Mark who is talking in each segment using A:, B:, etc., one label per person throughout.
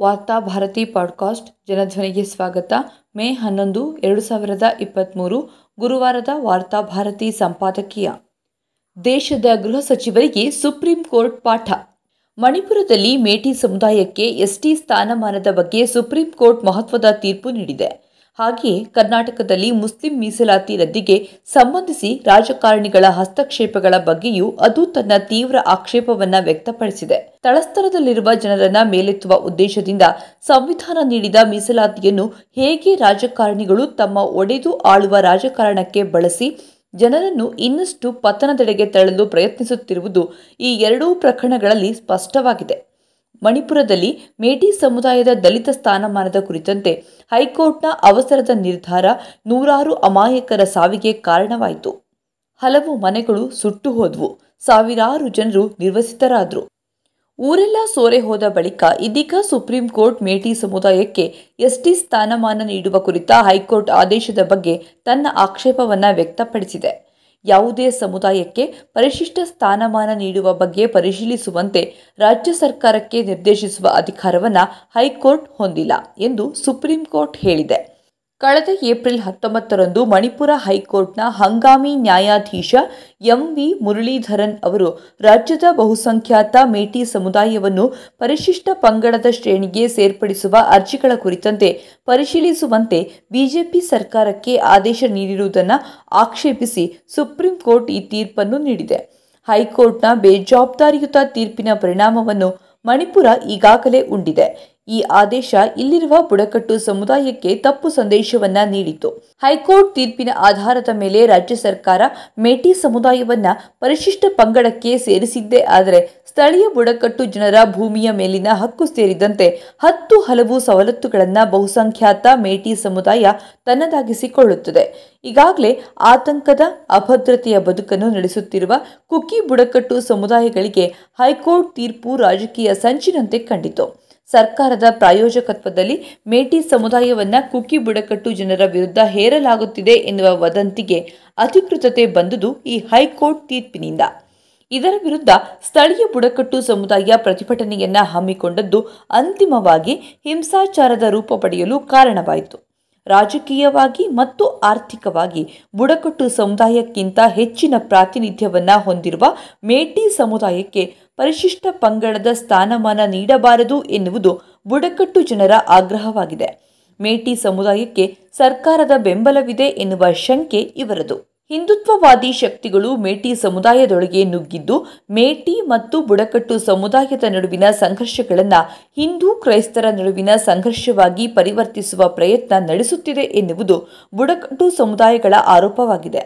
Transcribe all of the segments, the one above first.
A: ವಾರ್ತಾ ಭಾರತಿ ಪಾಡ್ಕಾಸ್ಟ್ ಜನಧ್ವನಿಗೆ ಸ್ವಾಗತ. ಮೇ ಹನ್ನೊಂದು, ಎರಡು ಸಾವಿರದ ಇಪ್ಪತ್ತ್ಮೂರು ಗುರುವಾರದ ವಾರ್ತಾ ಭಾರತಿ ಸಂಪಾದಕೀಯ. ದೇಶದ ಗೃಹ ಸಚಿವರಿಗೆ ಸುಪ್ರೀಂ ಕೋರ್ಟ್ ಪಾಠ. ಮಣಿಪುರದಲ್ಲಿ ಮೇಟಿ ಸಮುದಾಯಕ್ಕೆ ಎಸ್ಟಿ ಸ್ಥಾನಮಾನದ ಬಗ್ಗೆ ಸುಪ್ರೀಂ ಕೋರ್ಟ್ ಮಹತ್ವದ ತೀರ್ಪು ನೀಡಿದೆ. ಹಾಗೆಯೇ ಕರ್ನಾಟಕದಲ್ಲಿ ಮುಸ್ಲಿಂ ಮೀಸಲಾತಿ ರದ್ದಿಗೆ ಸಂಬಂಧಿಸಿ ರಾಜಕಾರಣಿಗಳ ಹಸ್ತಕ್ಷೇಪಗಳ ಬಗ್ಗೆಯೂ ಅದು ತನ್ನ ತೀವ್ರ ಆಕ್ಷೇಪವನ್ನ ವ್ಯಕ್ತಪಡಿಸಿದೆ. ತಳಸ್ತರದಲ್ಲಿರುವ ಜನರನ್ನ ಮೇಲೆತ್ತುವ ಉದ್ದೇಶದಿಂದ ಸಂವಿಧಾನ ನೀಡಿದ ಮೀಸಲಾತಿಯನ್ನು ಹೇಗೆ ರಾಜಕಾರಣಿಗಳು ತಮ್ಮ ಒಡೆದು ಆಳುವ ರಾಜಕಾರಣಕ್ಕೆ ಬಳಸಿ ಜನರನ್ನು ಇನ್ನಷ್ಟು ಪತನದೆಡೆಗೆ ತಳ್ಳಲು ಪ್ರಯತ್ನಿಸುತ್ತಿರುವುದು ಈ ಎರಡೂ ಪ್ರಕರಣಗಳಲ್ಲಿ ಸ್ಪಷ್ಟವಾಗಿದೆ. ಮಣಿಪುರದಲ್ಲಿ ಮೇಟಿ ಸಮುದಾಯದ ದಲಿತ ಸ್ಥಾನಮಾನದ ಕುರಿತಂತೆ ಹೈಕೋರ್ಟ್ನ ಅವಸರದ ನಿರ್ಧಾರ ನೂರಾರು ಅಮಾಯಕರ ಸಾವಿಗೆ ಕಾರಣವಾಯಿತು. ಹಲವು ಮನೆಗಳು ಸುಟ್ಟು ಹೋದ್ವು. ಸಾವಿರಾರು ಜನರು ನಿರ್ವಸಿತರಾದರು. ಊರೆಲ್ಲ ಸೋರೆ ಹೋದ ಬಳಿಕ ಇದೀಗ ಸುಪ್ರೀಂ ಕೋರ್ಟ್ ಮೇಟಿ ಸಮುದಾಯಕ್ಕೆ ಎಸ್ಟಿ ಸ್ಥಾನಮಾನ ನೀಡುವ ಕುರಿತ ಹೈಕೋರ್ಟ್ ಆದೇಶದ ಬಗ್ಗೆ ತನ್ನ ಆಕ್ಷೇಪವನ್ನು ವ್ಯಕ್ತಪಡಿಸಿದೆ. ಯಾವುದೇ ಸಮುದಾಯಕ್ಕೆ ಪರಿಶಿಷ್ಟ ಸ್ಥಾನಮಾನ ನೀಡುವ ಬಗ್ಗೆ ಪರಿಶೀಲಿಸುವಂತೆ ರಾಜ್ಯ ಸರ್ಕಾರಕ್ಕೆ ನಿರ್ದೇಶಿಸುವ ಅಧಿಕಾರವನ್ನು ಹೈಕೋರ್ಟ್ ಹೊಂದಿಲ್ಲ ಎಂದು ಸುಪ್ರೀಂ ಕೋರ್ಟ್ ಹೇಳಿದೆ. ಕಳೆದ ಏಪ್ರಿಲ್ ಹತ್ತೊಂಬತ್ತರಂದು ಮಣಿಪುರ ಹೈಕೋರ್ಟ್ನ ಹಂಗಾಮಿ ನ್ಯಾಯಾಧೀಶ ಎಂ ವಿ ಮುರಳೀಧರನ್ ಅವರು ರಾಜ್ಯದ ಬಹುಸಂಖ್ಯಾತ ಮೇಟಿ ಸಮುದಾಯವನ್ನು ಪರಿಶಿಷ್ಟ ಪಂಗಡದ ಶ್ರೇಣಿಗೆ ಸೇರ್ಪಡಿಸುವ ಅರ್ಜಿಗಳ ಕುರಿತಂತೆ ಪರಿಶೀಲಿಸುವಂತೆ ಬಿಜೆಪಿ ಸರ್ಕಾರಕ್ಕೆ ಆದೇಶ ನೀಡಿರುವುದನ್ನು ಆಕ್ಷೇಪಿಸಿ ಸುಪ್ರೀಂ ಕೋರ್ಟ್ ಈ ತೀರ್ಪನ್ನು ನೀಡಿದೆ. ಹೈಕೋರ್ಟ್ನ ಬೇಜವಾಬ್ದಾರಿಯುತ ತೀರ್ಪಿನ ಪರಿಣಾಮವನ್ನು ಮಣಿಪುರ ಈಗಾಗಲೇ ಉಂಡಿದೆ. ಈ ಆದೇಶ ಇಲ್ಲಿರುವ ಬುಡಕಟ್ಟು ಸಮುದಾಯಕ್ಕೆ ತಪ್ಪು ಸಂದೇಶವನ್ನ ನೀಡಿತು ಹೈಕೋರ್ಟ್ ತೀರ್ಪಿನ ಆಧಾರದ ಮೇಲೆ ರಾಜ್ಯ ಸರ್ಕಾರ ಮೇಟಿ ಸಮುದಾಯವನ್ನ ಪರಿಶಿಷ್ಟ ಪಂಗಡಕ್ಕೆ ಸೇರಿಸಿದ್ದೇ. ಆದರೆ ಸ್ಥಳೀಯ ಬುಡಕಟ್ಟು ಜನರ ಭೂಮಿಯ ಮೇಲಿನ ಹಕ್ಕು ಸೇರಿದಂತೆ ಹತ್ತು ಹಲವು ಸವಲತ್ತುಗಳನ್ನು ಬಹುಸಂಖ್ಯಾತ ಮೇಟಿ ಸಮುದಾಯ ತನ್ನದಾಗಿಸಿಕೊಳ್ಳುತ್ತದೆ. ಈಗಾಗಲೇ ಆತಂಕದ ಅಭದ್ರತೆಯ ಬದುಕನ್ನು ನಡೆಸುತ್ತಿರುವ ಕುಕ್ಕಿ ಬುಡಕಟ್ಟು ಸಮುದಾಯಗಳಿಗೆ ಹೈಕೋರ್ಟ್ ತೀರ್ಪು ರಾಜಕೀಯ ಸಂಚಿನಂತೆ ಕಂಡಿತು. ಸರ್ಕಾರದ ಪ್ರಾಯೋಜಕತ್ವದಲ್ಲಿ ಮೇಟಿ ಸಮುದಾಯವನ್ನ ಕುಕ್ಕಿ ಬುಡಕಟ್ಟು ಜನರ ವಿರುದ್ಧ ಹೇರಲಾಗುತ್ತಿದೆ ಎನ್ನುವ ವದಂತಿಗೆ ಅಧಿಕೃತತೆ ಬಂದುದು ಈ ಹೈಕೋರ್ಟ್ ತೀರ್ಪಿನಿಂದ. ಇದರ ವಿರುದ್ಧ ಸ್ಥಳೀಯ ಬುಡಕಟ್ಟು ಸಮುದಾಯ ಪ್ರತಿಭಟನೆಯನ್ನ ಹಮ್ಮಿಕೊಂಡದ್ದು ಅಂತಿಮವಾಗಿ ಹಿಂಸಾಚಾರದ ರೂಪ ಪಡೆಯಲು ಕಾರಣವಾಯಿತು. ರಾಜಕೀಯವಾಗಿ ಮತ್ತು ಆರ್ಥಿಕವಾಗಿ ಬುಡಕಟ್ಟು ಸಮುದಾಯಕ್ಕಿಂತ ಹೆಚ್ಚಿನ ಪ್ರಾತಿನಿಧ್ಯವನ್ನು ಹೊಂದಿರುವ ಮೇಟಿ ಸಮುದಾಯಕ್ಕೆ ಪರಿಶಿಷ್ಟ ಪಂಗಡದ ಸ್ಥಾನಮಾನ ನೀಡಬಾರದು ಎನ್ನುವುದು ಬುಡಕಟ್ಟು ಜನರ ಆಗ್ರಹವಾಗಿದೆ. ಮೇಟಿ ಸಮುದಾಯಕ್ಕೆ ಸರ್ಕಾರದ ಬೆಂಬಲವಿದೆ ಎನ್ನುವ ಶಂಕೆ ಇವರದು. ಹಿಂದುತ್ವವಾದಿ ಶಕ್ತಿಗಳು ಮೇಟಿ ಸಮುದಾಯದೊಳಗೆ ನುಗ್ಗಿದ್ದು, ಮೇಟಿ ಮತ್ತು ಬುಡಕಟ್ಟು ಸಮುದಾಯದ ನಡುವಿನ ಸಂಘರ್ಷಗಳನ್ನು ಹಿಂದೂ ಕ್ರೈಸ್ತರ ನಡುವಿನ ಸಂಘರ್ಷವಾಗಿ ಪರಿವರ್ತಿಸುವ ಪ್ರಯತ್ನ ನಡೆಸುತ್ತಿದೆ ಎನ್ನುವುದು ಬುಡಕಟ್ಟು ಸಮುದಾಯಗಳ ಆರೋಪವಾಗಿದೆ.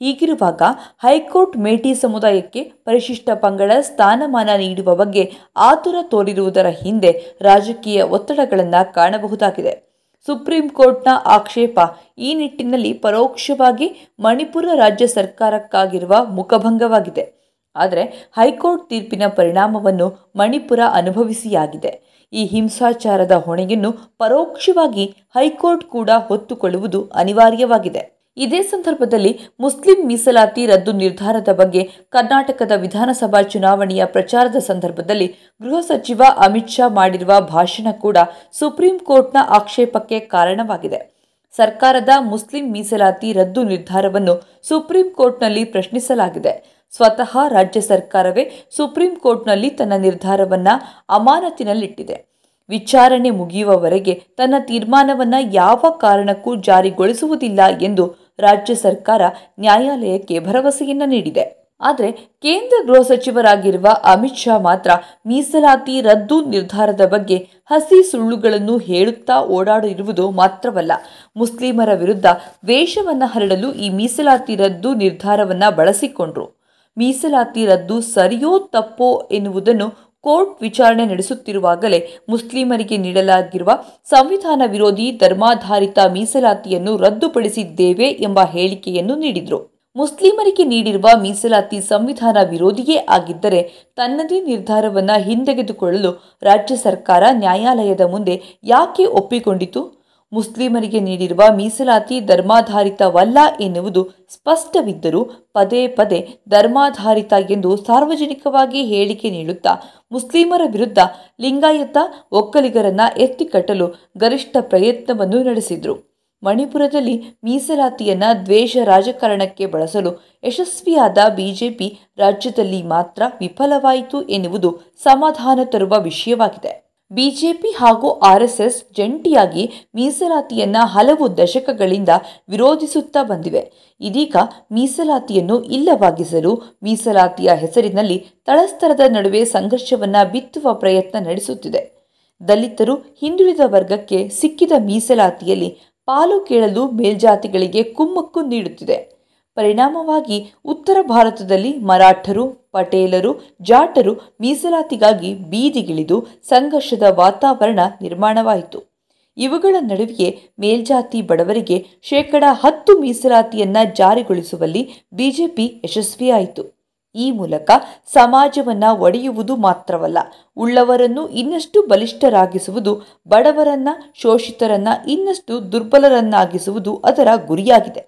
A: ಹೀಗಿರುವಾಗ ಹೈಕೋರ್ಟ್ ಮೇಟಿ ಸಮುದಾಯಕ್ಕೆ ಪರಿಶಿಷ್ಟ ಪಂಗಡ ಸ್ಥಾನಮಾನ ನೀಡುವ ಬಗ್ಗೆ ಆತುರ ತೋರಿರುವುದರ ಹಿಂದೆ ರಾಜಕೀಯ ಒತ್ತಡಗಳನ್ನು ಕಾಣಬಹುದಾಗಿದೆ. ಸುಪ್ರೀಂ ಕೋರ್ಟ್ನ ಆಕ್ಷೇಪ. ಈ ನಿಟ್ಟಿನಲ್ಲಿ ಪರೋಕ್ಷವಾಗಿ ಮಣಿಪುರ ರಾಜ್ಯ ಸರ್ಕಾರಕ್ಕಾಗಿರುವ ಮುಖಭಂಗವಾಗಿದೆ. ಆದರೆ ಹೈಕೋರ್ಟ್ ತೀರ್ಪಿನ ಪರಿಣಾಮವನ್ನು ಮಣಿಪುರ ಅನುಭವಿಸಿಯಾಗಿದೆ. ಈ ಹಿಂಸಾಚಾರದ ಹೊಣೆಯನ್ನು ಪರೋಕ್ಷವಾಗಿ ಹೈಕೋರ್ಟ್ ಕೂಡ ಹೊತ್ತುಕೊಳ್ಳುವುದು ಅನಿವಾರ್ಯವಾಗಿದೆ. ಇದೇ ಸಂದರ್ಭದಲ್ಲಿ ಮುಸ್ಲಿಂ ಮೀಸಲಾತಿ ರದ್ದು ನಿರ್ಧಾರದ ಬಗ್ಗೆ ಕರ್ನಾಟಕದ ವಿಧಾನಸಭಾ ಚುನಾವಣೆಯ ಪ್ರಚಾರದ ಸಂದರ್ಭದಲ್ಲಿ ಗೃಹ ಸಚಿವ ಅಮಿತ್ ಶಾ ಮಾಡಿರುವ ಭಾಷಣ ಕೂಡ ಸುಪ್ರೀಂ ಕೋರ್ಟ್ನ ಆಕ್ಷೇಪಕ್ಕೆ ಕಾರಣವಾಗಿದೆ. ಸರ್ಕಾರದ ಮುಸ್ಲಿಂ ಮೀಸಲಾತಿ ರದ್ದು ನಿರ್ಧಾರವನ್ನು ಸುಪ್ರೀಂ ಕೋರ್ಟ್ನಲ್ಲಿ ಪ್ರಶ್ನಿಸಲಾಗಿದೆ. ಸ್ವತಃ ರಾಜ್ಯ ಸರ್ಕಾರವೇ ಸುಪ್ರೀಂ ಕೋರ್ಟ್ನಲ್ಲಿ ತನ್ನ ನಿರ್ಧಾರವನ್ನ ಅಮಾನತಿನಲ್ಲಿಟ್ಟಿದೆ. ವಿಚಾರಣೆ ಮುಗಿಯುವವರೆಗೆ ತನ್ನ ತೀರ್ಮಾನವನ್ನು ಯಾವ ಕಾರಣಕ್ಕೂ ಜಾರಿಗೊಳಿಸುವುದಿಲ್ಲ ಎಂದು ರಾಜ್ಯ ಸರ್ಕಾರ ನ್ಯಾಯಾಲಯಕ್ಕೆ ಭರವಸೆಯನ್ನ ನೀಡಿದೆ. ಆದರೆ ಕೇಂದ್ರ ಗೃಹ ಸಚಿವರಾಗಿರುವ ಅಮಿತ್ ಶಾ ಮಾತ್ರ ಮೀಸಲಾತಿ ರದ್ದು ನಿರ್ಧಾರದ ಬಗ್ಗೆ ಹಸಿ ಸುಳ್ಳುಗಳನ್ನು ಹೇಳುತ್ತಾ ಓಡಾಡಿರುವುದು ಮಾತ್ರವಲ್ಲ, ಮುಸ್ಲಿಮರ ವಿರುದ್ಧ ವೇಷವನ್ನು ಹರಡಲು ಈ ಮೀಸಲಾತಿ ರದ್ದು ನಿರ್ಧಾರವನ್ನು ಬಳಸಿಕೊಂಡ್ರು. ಮೀಸಲಾತಿ ರದ್ದು ಸರಿಯೋ ತಪ್ಪೋ ಎನ್ನುವುದನ್ನು ಕೋರ್ಟ್ ವಿಚಾರಣೆ ನಡೆಸುತ್ತಿರುವಾಗಲೇ ಮುಸ್ಲಿಮರಿಗೆ ನೀಡಲಾಗಿರುವ ಸಂವಿಧಾನ ವಿರೋಧಿ ಧರ್ಮಾಧಾರಿತ ಮೀಸಲಾತಿಯನ್ನು ರದ್ದುಪಡಿಸಿದ್ದೇವೆ ಎಂಬ ಹೇಳಿಕೆಯನ್ನು ನೀಡಿದರು. ಮುಸ್ಲಿಮರಿಗೆ ನೀಡಿರುವ ಮೀಸಲಾತಿ ಸಂವಿಧಾನ ವಿರೋಧಿಯೇ ಆಗಿದ್ದರೆ ತನ್ನದೇ ನಿರ್ಧಾರವನ್ನು ಹಿಂದೆಗೆದುಕೊಳ್ಳಲು ರಾಜ್ಯ ಸರ್ಕಾರ ನ್ಯಾಯಾಲಯದ ಮುಂದೆ ಯಾಕೆ ಒಪ್ಪಿಕೊಂಡಿತು? ಮುಸ್ಲಿಮರಿಗೆ ನೀಡಿರುವ ಮೀಸಲಾತಿ ಧರ್ಮಾಧಾರಿತವಲ್ಲ ಎನ್ನುವುದು ಸ್ಪಷ್ಟವಿದ್ದರೂ ಪದೇ ಪದೇ ಧರ್ಮಾಧಾರಿತ ಎಂದು ಸಾರ್ವಜನಿಕವಾಗಿ ಹೇಳಿಕೆ ನೀಡುತ್ತಾ ಮುಸ್ಲಿಮರ ವಿರುದ್ಧ ಲಿಂಗಾಯತ ಒಕ್ಕಲಿಗರನ್ನ ಎತ್ತಿಕಟ್ಟಲು ಗರಿಷ್ಠ ಪ್ರಯತ್ನವನ್ನು ನಡೆಸಿದರು. ಮಣಿಪುರದಲ್ಲಿ ಮೀಸಲಾತಿಯನ್ನ ದ್ವೇಷ ರಾಜಕಾರಣಕ್ಕೆ ಬಳಸಲು ಯಶಸ್ವಿಯಾದ ಬಿಜೆಪಿ ರಾಜ್ಯದಲ್ಲಿ ಮಾತ್ರ ವಿಫಲವಾಯಿತು ಎನ್ನುವುದು ಸಮಾಧಾನ ತರುವ ವಿಷಯವಾಗಿದೆ. ಬಿಜೆಪಿ ಹಾಗೂ ಆರ್ಎಸ್ಎಸ್ ಜಂಟಿಯಾಗಿ ಮೀಸಲಾತಿಯನ್ನ ಹಲವು ದಶಕಗಳಿಂದ ವಿರೋಧಿಸುತ್ತಾ ಬಂದಿವೆ. ಇದೀಗ ಮೀಸಲಾತಿಯನ್ನು ಇಲ್ಲವಾಗಿಸಲು ಮೀಸಲಾತಿಯ ಹೆಸರಿನಲ್ಲಿ ತಳಸ್ತರದ ನಡುವೆ ಸಂಘರ್ಷವನ್ನ ಬಿತ್ತುವ ಪ್ರಯತ್ನ ನಡೆಸುತ್ತಿದೆ. ದಲಿತರು ಹಿಂದುಳಿದ ವರ್ಗಕ್ಕೆ ಸಿಕ್ಕಿದ ಮೀಸಲಾತಿಯಲ್ಲಿ ಪಾಲು ಕೇಳಲು ಮೇಲ್ಜಾತಿಗಳಿಗೆ ಕುಮ್ಮಕ್ಕು ನೀಡುತ್ತಿದೆ. ಪರಿಣಾಮವಾಗಿ ಉತ್ತರ ಭಾರತದಲ್ಲಿ ಮರಾಠರು, ಪಟೇಲರು, ಜಾಟರು ಮೀಸಲಾತಿಗಾಗಿ ಬೀದಿಗಿಳಿದು ಸಂಘರ್ಷದ ವಾತಾವರಣ ನಿರ್ಮಾಣವಾಯಿತು. ಇವುಗಳ ನಡುವೆಯೇ ಮೇಲ್ಜಾತಿ ಬಡವರಿಗೆ ಶೇಕಡ ಹತ್ತು ಮೀಸಲಾತಿಯನ್ನ ಜಾರಿಗೊಳಿಸುವಲ್ಲಿ ಬಿಜೆಪಿ ಯಶಸ್ವಿಯಾಯಿತು. ಈ ಮೂಲಕ ಸಮಾಜವನ್ನ ಒಡೆಯುವುದು ಮಾತ್ರವಲ್ಲ, ಉಳ್ಳವರನ್ನು ಇನ್ನಷ್ಟು ಬಲಿಷ್ಠರಾಗಿಸುವುದು, ಬಡವರನ್ನ ಶೋಷಿತರನ್ನ ಇನ್ನಷ್ಟು ದುರ್ಬಲರನ್ನಾಗಿಸುವುದು ಅದರ ಗುರಿಯಾಗಿದೆ.